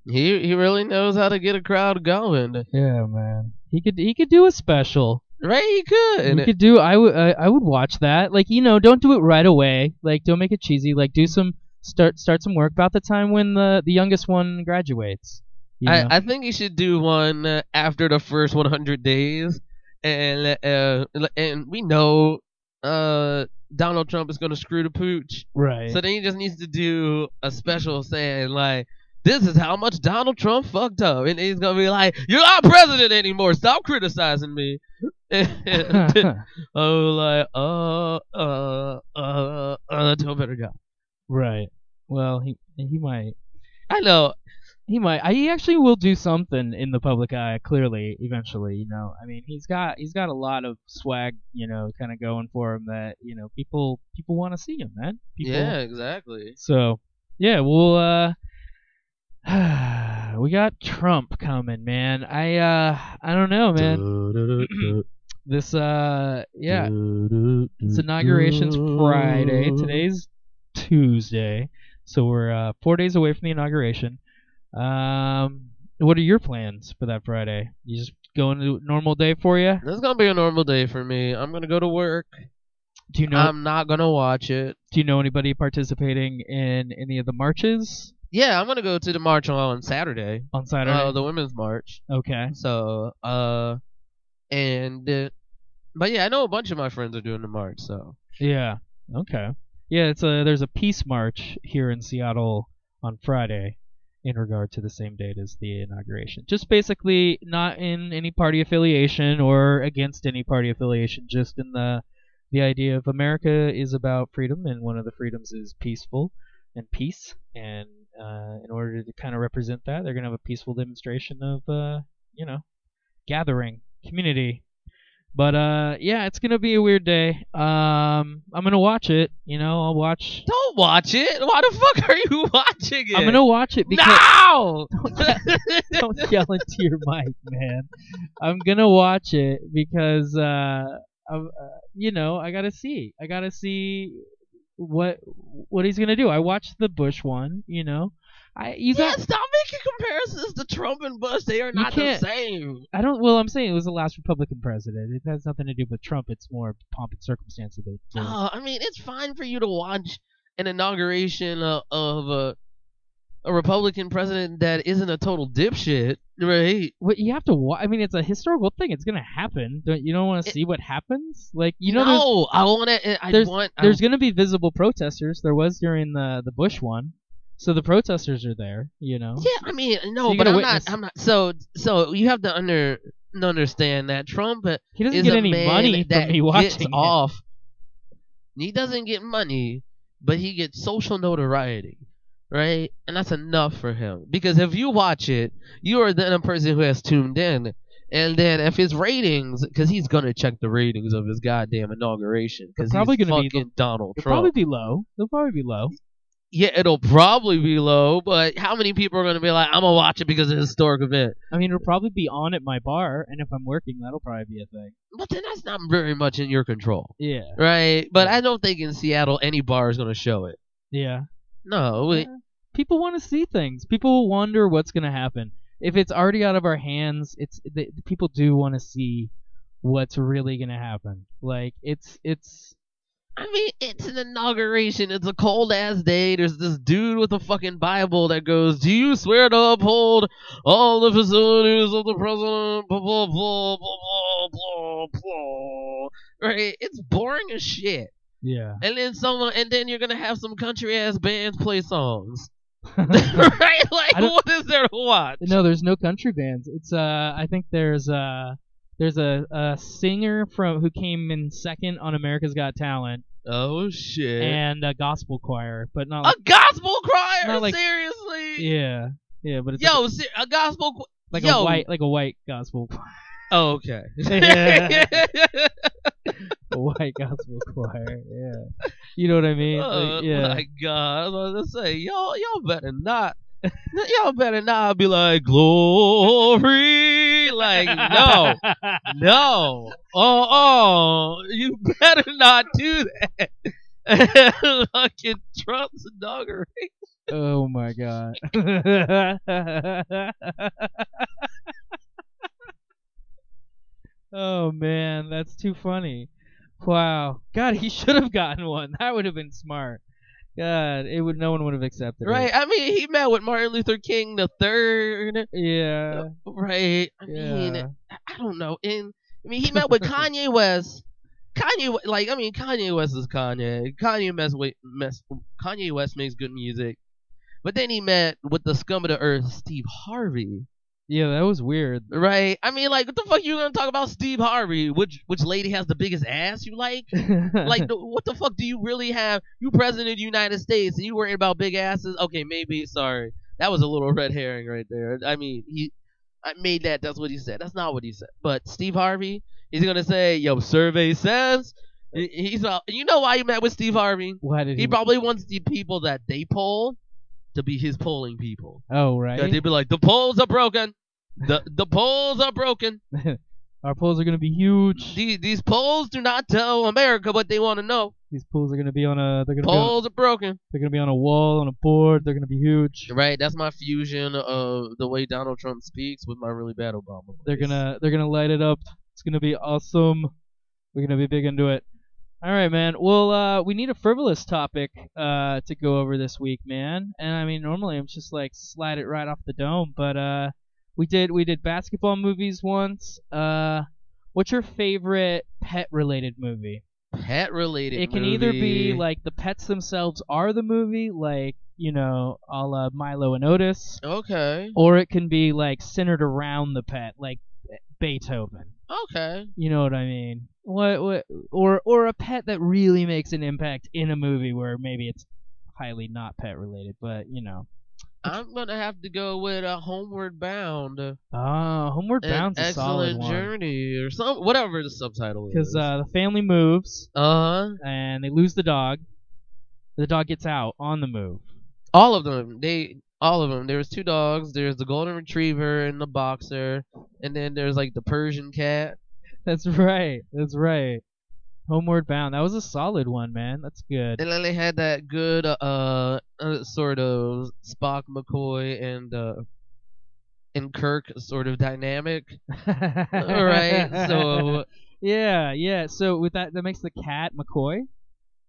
He he really knows how to get a crowd going. Yeah, man. He could he could do a special. Right? He could. You could do. I would. I I would watch that. Like you know, don't do it right away. Like don't make it cheesy. Like do some start start some work about the time when the the youngest one graduates. You know? I, I think he should do one uh, after the first 100 days, and uh, and we know uh Donald Trump is gonna screw the pooch. right. So then he just needs to do a special saying like, "This is how much Donald Trump fucked up," and he's gonna be like, "You're not president anymore. Stop criticizing me." And oh, like, uh, uh, uh, uh, do a better job. right. Well, he he might. I know. He might. I, he actually will do something in the public eye. Clearly, eventually. You know. I mean, he's got he's got a lot of swag. You know, kind of going for him that you know people people want to see him, man. People, Yeah, exactly. So, yeah, well, uh, we got Trump coming, man. I uh, I don't know, man. this uh, yeah, this inauguration's Friday. Today's Tuesday, so we're uh four days away from the inauguration. Um, what are your plans for that Friday? You just going to normal day for you? This is gonna be a normal day for me. I'm gonna go to work. Do you know? I'm not gonna watch it. do you know anybody participating in any of the marches Yeah, I'm gonna go to the march on Saturday. on Saturday? Uh, the women's march. okay. So, uh, and uh, but yeah, I know a bunch of my friends are doing the march. So Yeah. Okay. Yeah, it's a there's a peace march here in Seattle on Friday in regard to the same date as the inauguration. Just basically not in any party affiliation or against any party affiliation, just in the the idea of America is about freedom and one of the freedoms is peaceful and peace and uh, in order to kind of represent that, they're going to have a peaceful demonstration of uh, you know, gathering, community, but uh, yeah, it's gonna be a weird day. Um, I'm gonna watch it. You know, I'll watch. don't watch it. Why the fuck are you watching it? I'm gonna watch it because no. don't yell into your mic, man. I'm gonna watch it because uh, uh, you know, I gotta see. I gotta see what what he's gonna do. I watched the Bush one. You know, I you yeah, got. stop making comparisons to Trump and Bush. They are not the same. I don't. Well, I'm saying it was the last Republican president. It has nothing to do with Trump. It's more pomp and circumstance of the- Uh, I mean, it's fine for you to watch an inauguration of, of a a Republican president that isn't a total dipshit, right? What you have to wa I mean, it's a historical thing. It's gonna happen. Don't you don't want to see what happens? Like you know, no, I want to. I there's want. there's I, gonna be visible protesters. There was during the the Bush one, so the protesters are there. You know. yeah, I mean, no, you but I'm witness- not. I'm not. So, so you have to under understand that Trump uh, He doesn't get any money that from me watching gets off. He doesn't get money, but he gets social notoriety, right? And that's enough for him. Because if you watch it, you are then a person who has tuned in. And then if his ratings, because he's gonna check the ratings of his goddamn inauguration, because probably he's gonna be- fucking Donald It'll Trump. probably be low. They'll probably be low. yeah, it'll probably be low, but how many people are gonna be like, I'm gonna watch it because it's a historic event? I mean, it'll probably be on at my bar, and if I'm working, that'll probably be a thing. But then that's not very much in your control. Yeah. Right, but I don't think in Seattle any bar is gonna show it. Yeah. No, it, People want to see things. People wonder what's gonna happen. If it's already out of our hands, it's the, people do want to see what's really gonna happen. Like it's it's I mean, it's an inauguration. It's a cold ass day. There's this dude with a fucking Bible that goes, "Do you swear to uphold all the facilities of the president?" Blah blah blah blah blah blah blah. Right? It's boring as shit. Yeah. And then someone, and then you're gonna have some country ass bands play songs. right? Like, what is there to watch? No, there's no country bands. It's uh, I think there's uh, there's a, a singer from who came in second on America's Got Talent Oh shit! and a gospel choir, but not like, a gospel choir? Like- Seriously? yeah, yeah, but it's Yo, like, se- a gospel. Like yo. a white like a white gospel choir. Oh, okay. white gospel choir. Yeah, you know what I mean? oh Like, yeah. my god! I was about to say, y'all, y'all better not. y'all better not be like glory. Like no, no. Oh, oh, you better not do that. Fucking Trump's inauguration. oh my god. Oh man, that's too funny. Wow. God, he should have gotten one. That would have been smart. God, it would. No one would have accepted it. Right? it. I mean, he met with Martin Luther King the third. Yeah. Uh, right? I mean, I don't know. And I mean, he met with Kanye West. Kanye, like, I mean, Kanye West is Kanye. Kanye mess with mess. Kanye West makes good music, but then he met with the scum of the earth, Steve Harvey. Yeah, that was weird. Right? I mean, like, what the fuck you gonna talk about Steve Harvey? Which which lady has the biggest ass you like? like, what the fuck do you really have? You president of the United States and you worrying about big asses? Okay, maybe. Sorry, that was a little red herring right there. I mean, he, I made that. That's what he said. That's not what he said. But Steve Harvey, he's gonna say, "Yo, survey says." He's uh, you know why he met with Steve Harvey? Why did he? He probably wants the people that they poll to be his polling people. Oh, right. They'd be like, the polls are broken. The the polls are broken. Our polls are gonna be huge. These these polls do not tell America what they want to know. These polls are gonna be on a. They're gonna be on, Polls are broken. they're gonna be on a wall on a board. They're gonna be huge. Right, that's my fusion of the way Donald Trump speaks with my really bad Obama. They're gonna they're gonna light it up. It's gonna be awesome. We're gonna be big into it. All right, man. Well, uh, we need a frivolous topic uh to go over this week, man. And I mean, normally I'm just like slide it right off the dome, but uh, we did we did basketball movies once. Uh, what's your favorite pet related movie? pet related. It can either be like the pets themselves are the movie, like you know, a la Milo and Otis, okay, or it can be like centered around the pet, like Beethoven. okay. You know what I mean? What what or or a pet that really makes an impact in a movie where maybe it's highly not pet related, but you know. I'm gonna have to go with a Homeward Bound. Ah, Homeward An Bound's a solid excellent journey or some whatever the subtitle is. Because uh, the family moves Uh huh. and they lose the dog. The dog gets out on the move. all of them they all of them. There's two dogs. There's the golden retriever and the boxer, and then there's like the Persian cat. That's right. That's right. Homeward Bound. That was a solid one, man. That's good. And then they had that good uh, uh sort of Spock, McCoy, and uh and Kirk sort of dynamic. All right, so yeah, yeah. So with that, that makes the cat McCoy.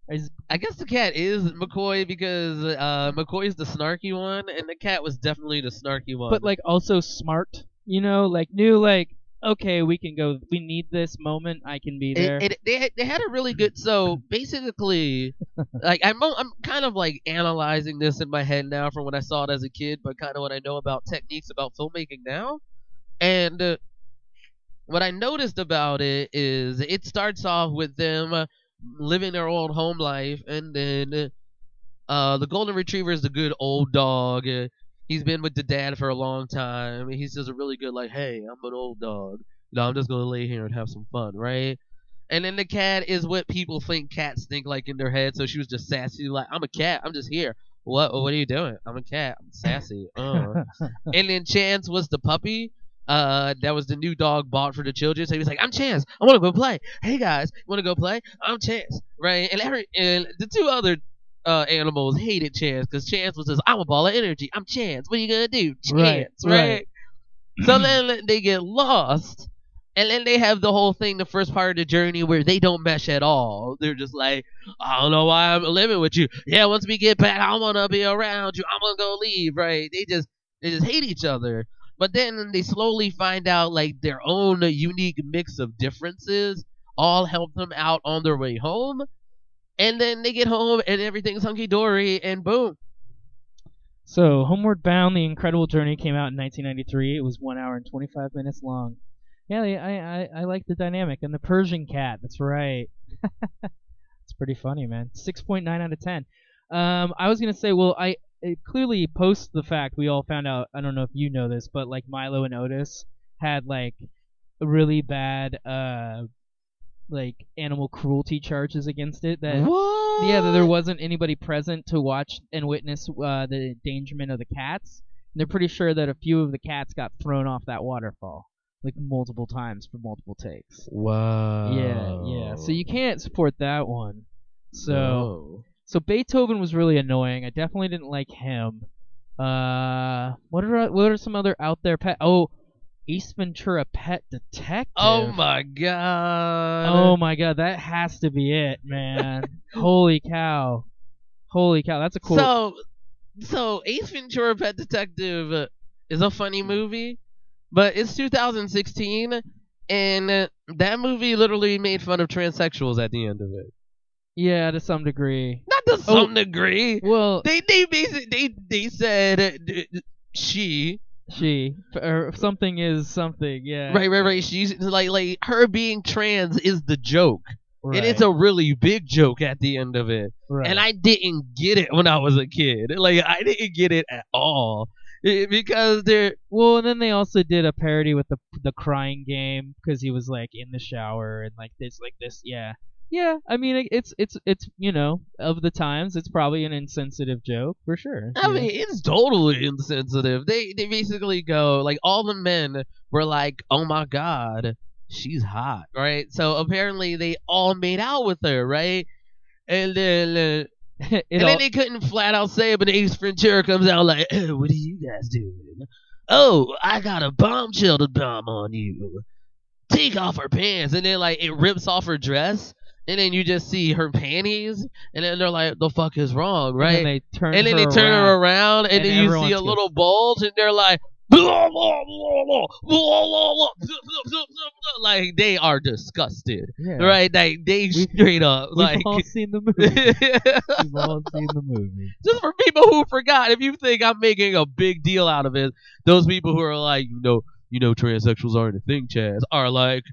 Is I guess the cat is McCoy because uh McCoy's the snarky one, and the cat was definitely the snarky one. but like also smart. You know, like knew like okay, we can go. We need this moment. I can be there. It, it, they had- they had a really good. So basically, like I'm I'm kind of like analyzing this in my head now from when I saw it as a kid, but kind of what I know about techniques about filmmaking now, and uh, what I noticed about it is it starts off with them uh, living their old home life, and then uh, the golden retriever is the good old dog. He's been with the dad for a long time. He's just a really good like, hey, I'm an old dog. You know, I'm just gonna lay here and have some fun, right? And then the cat is what people think cats think like in their head. So she was just sassy, like, I'm a cat. I'm just here. What? What are you doing? I'm a cat. I'm sassy. Uh. and then Chance was the puppy. Uh, that was the new dog bought for the children. So he was like, "I'm Chance. I want to go play. Hey guys, want to go play? I'm Chance, right?" And every and the two other uh animals hated Chance because Chance was just, "I'm a ball of energy. I'm Chance. What are you gonna do, Chance?" Right, Right. right. so then they get lost, and then they have the whole thing, the first part of the journey where they don't mesh at all. They're just like, "I don't know why I'm living with you. Yeah, once we get back, I wanna be around you. I'm gonna go leave." Right? They just they just hate each other. But then they slowly find out like their own unique mix of differences all help them out on their way home. And then they get home and everything's hunky dory and boom. So, Homeward Bound: The Incredible Journey came out in 1993. It was one hour and 25 minutes long. Yeah, I I, I- like the dynamic and the Persian cat. That's right. it's pretty funny, man. 6.9 out of 10. Um, I was gonna say, well, I it clearly post the fact we all found out. I don't know if you know this, but like Milo and Otis had like really bad uh like animal cruelty charges against it. That what? yeah, that there wasn't anybody present to watch and witness uh, the endangerment of the cats. And they're pretty sure that a few of the cats got thrown off that waterfall, like multiple times for multiple takes. Wow. Yeah, yeah. So you can't support that one. So, No. so Beethoven was really annoying. I definitely didn't like him. Uh, what are what are some other out there pet? Oh, Ace Ventura Pet Detective. Oh my god. Oh my god, that has to be it, man. Holy cow. Holy cow, that's a cool So, so Ace Ventura: Pet Detective is a funny movie, but it's 2016, and that movie literally made fun of transsexuals at the end of it. Yeah, to some degree. Not to Oh. some degree. Well, They they basically they they said uh, she she or something is something, yeah. right right right she's like like her being trans is the joke, right, and it's a really big joke at the end of it. right. and I didn't get it when I was a kid. Like I didn't get it at all Eh, because they're well, and then they also did a parody with the the crying game because he was like in the shower and like this like this, yeah. Yeah, I mean it's it's it's you know of the times it's probably an insensitive joke for sure. I know? mean, it's totally insensitive. They they basically go like all the men were like, "Oh my god, she's hot," right? So apparently they all made out with her, right? And then uh, and all, then they couldn't flat out say it, but Ace Ventura comes out like, "Eh, "What are you guys doing?" Oh, I got a bomb shelter bomb on you. Take off her pants, and then like it rips off her dress, and then you just see her panties, and then they're like, "The fuck is wrong?" Right? And then they turn, and then her, they turn around, her around, and, and then you see a little bulge, and they're like, blah, blah, blah, blah blah blah," like they are disgusted, yeah. right? Like they we, straight up we've like all seen the movie. we've all seen the movie. Just for people who forgot, if you think I'm making a big deal out of it, those people who are like, you know, you know, transsexuals aren't a thing, Chaz, are like,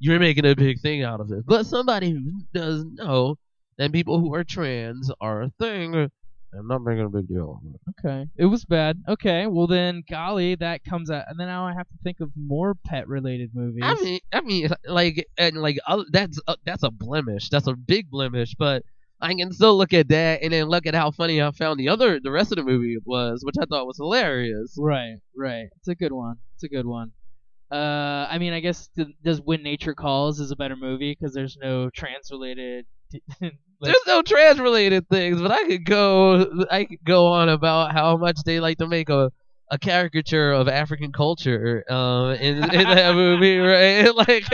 you're making a big thing out of it. But somebody who does know that people who are trans are a thing, I'm not making a big deal. Okay, it was bad. Okay, well then, golly, that comes out, and then now I have to think of more pet-related movies. I mean, I mean, like, and like, uh, that's uh, that's a blemish. That's a big blemish. But I can still look at that and then look at how funny I found the other, the rest of the movie was, which I thought was hilarious. right, right. It's a good one. It's a good one. Uh, I mean, I guess th- does When Nature Calls is a better movie because there's no trans-related. like, There's no trans related things, but I could go I could go on about how much they like to make a a caricature of African culture um in, in that movie, right? Like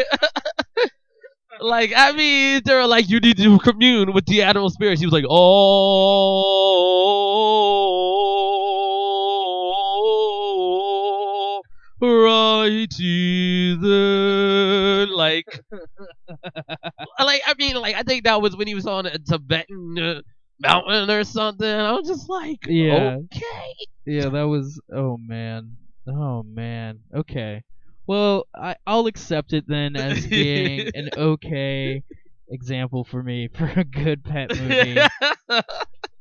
Like I mean, they're like you need to commune with the animal spirits. He was like, oh, righty then. Like, like I mean, like I think that was when he was on a Tibetan uh, mountain or something. I was just like, Yeah. okay. Yeah, that was. Oh man. Oh man. Okay. Well, I I'll accept it then as being an okay example for me for a good pet movie.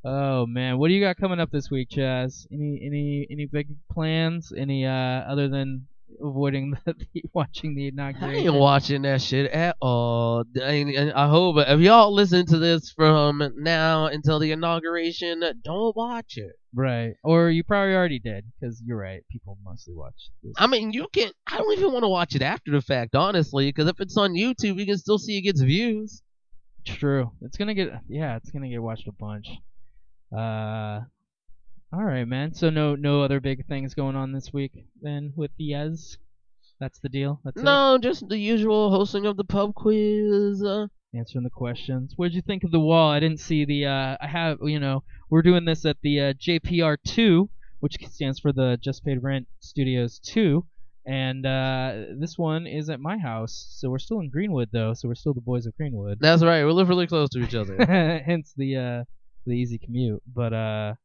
oh man, what do you got coming up this week, Chaz? Any any any big plans? Any uh other than avoiding the, watching the inauguration. I ain't watching that shit at all. I, I hope if y'all listen to this from now until the inauguration, don't watch it. Right. Or you probably already did because you're right. People mostly watch this. I mean, you can. I don't even want to watch it after the fact, honestly, because if it's on YouTube, you can still see it gets views. True. It's gonna get yeah, it's gonna get watched a bunch. Uh all right, man. So no no other big things going on this week then with the Yes. That's the deal. That's No, just the usual hosting of the pub quiz. Uh. Answering the questions. What did you think of the wall? I didn't see the uh I have you know, we're doing this at the uh, JPR two, which stands for the Just Paid Rent Studios two. And uh, this one is at my house, so we're still in Greenwood though, so we're still the boys of Greenwood. that's right. We live really close to each other. hence the uh the easy commute but uh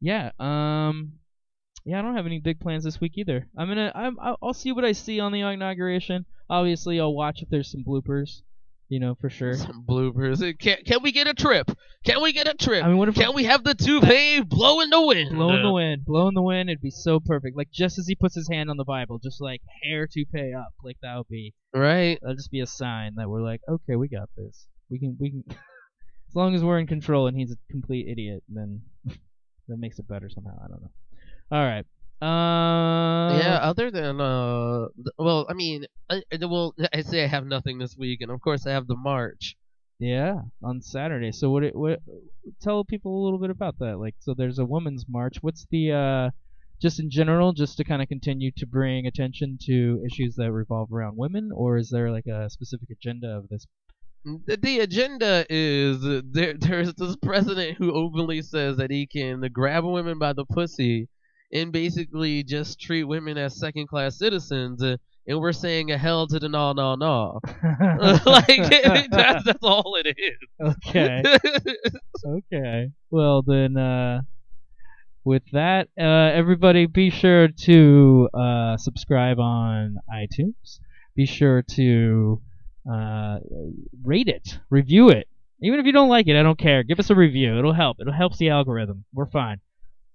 yeah um yeah i don't have any big plans this week either i'm gonna i'm i'll I'll see what i see on the inauguration obviously i'll watch if there's some bloopers you know for sure Some bloopers. Can can we get a trip? Can we get a trip? i mean what if Can we have the toupee blow in the wind? blow in the wind blow in the wind it'd be so perfect like just as he puts his hand on the bible just like hair toupee up like that would be Right. that'll just be a sign that we're like okay we got this we can we can as long as we're in control and he's a complete idiot then that makes it better somehow. I don't know. All right. Uh yeah. Other than uh, well, I mean, I, well, I say I have nothing this week, and of course I have the march. yeah on saturday. So what it what tell people a little bit about that. Like so there's a women's march. What's the uh just in general just to kind of continue to bring attention to issues that revolve around women or is there like a specific agenda of this The, the agenda is there. There's this president who openly says that he can grab women by the pussy and basically just treat women as second-class citizens, uh, and we're saying a hell to the no, no, no. like that's that's all it is. okay Okay. Well then, uh, with that, uh, everybody be sure to uh, subscribe on iTunes. Be sure to uh, rate it, review it. Even if you don't like it, I don't care. Give us a review. It'll help. It'll help the algorithm. We're fine.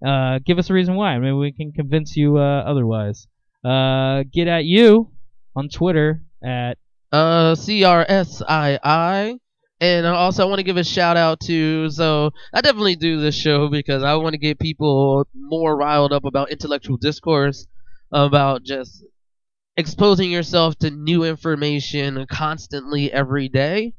Uh, give us a reason why. Maybe we can convince you uh, otherwise. Uh, get at you on Twitter at Uh, C R S I I And also, I want to give a shout out to. So, I definitely do this show because I want to get people more riled up about intellectual discourse, about just exposing yourself to new information constantly every day.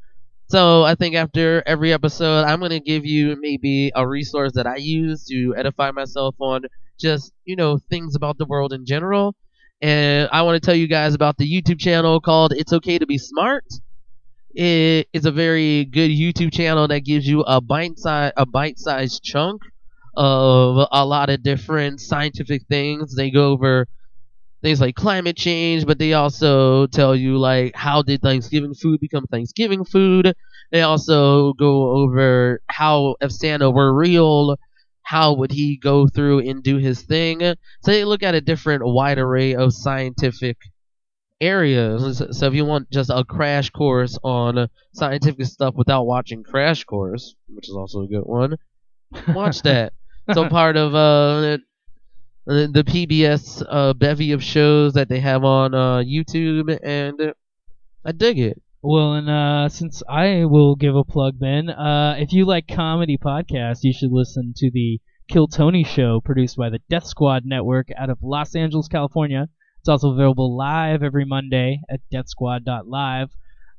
So, I think after every episode, I'm going to give you maybe a resource that I use to edify myself on just, you know, things about the world in general. And I want to tell you guys about the YouTube channel called It's Okay to Be Smart it is a very good YouTube channel that gives you a bite size a bite sized chunk of a lot of different scientific things. They go over things like climate change, but they also tell you like how did Thanksgiving food become Thanksgiving food. They also go over how if Santa were real, how would he go through and do his thing. So they look at a different wide array of scientific areas. So if you want just a crash course on scientific stuff without watching Crash Course, which is also a good one, watch that. so part of uh, the PBS uh, bevy of shows that they have on uh, YouTube, and I dig it. Well, and uh, since I will give a plug then, uh, if you like comedy podcasts, you should listen to the Kill Tony Show, produced by the Death Squad Network out of Los Angeles, California. It's also available live every Monday at deathsquad.live.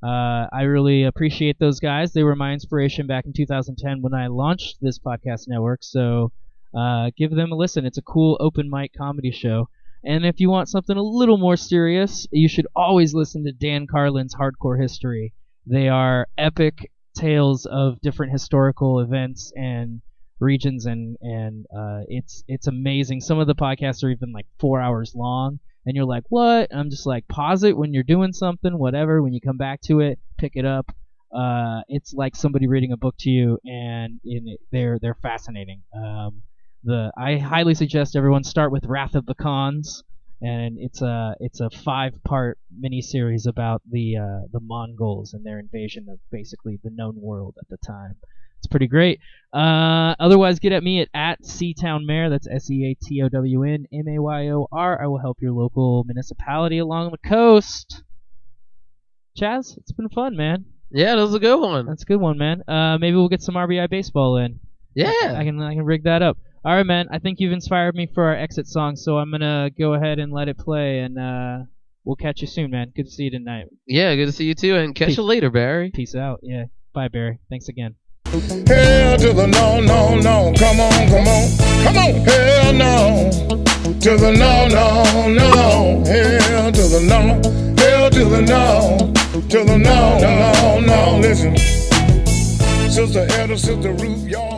Uh, I really appreciate those guys. They were my inspiration back in 2010 when I launched this podcast network. So uh, give them a listen. It's a cool open mic comedy show. And if you want something a little more serious, you should always listen to Dan Carlin's Hardcore History. They are epic tales of different historical events and regions, and and uh, it's it's amazing. Some of the podcasts are even like four hours long and you're like, what? And I'm just like, pause it when you're doing something, whatever. When you come back to it, pick it up. Uh, it's like somebody reading a book to you, and they're they're fascinating. Um, the I highly suggest everyone start with Wrath of the Khans, and it's a it's a five part miniseries about the uh, the Mongols and their invasion of basically the known world at the time. It's pretty great. Uh, otherwise, get at me at, at Seatown Mayor. That's S E A T O W N M A Y O R. I will help your local municipality along the coast. Chaz, it's been fun, man. Yeah, that was a good one. That's a good one, man. Uh, maybe we'll get some RBI baseball in. Yeah, I can I can rig that up. All right, man. I think you've inspired me for our exit song, so I'm gonna go ahead and let it play, and uh, we'll catch you soon, man. Good to see you tonight. Yeah, good to see you too, and catch Peace. you later, Barry. Peace out. Yeah. Bye, Barry. Thanks again. Hell to the no, no, no. Come on, come on, come on. Hell no. To the no, no, no. Hell to the no. Hell to the no. To the no, no, no. Listen. Sister Edda, Sister Ruth, y'all.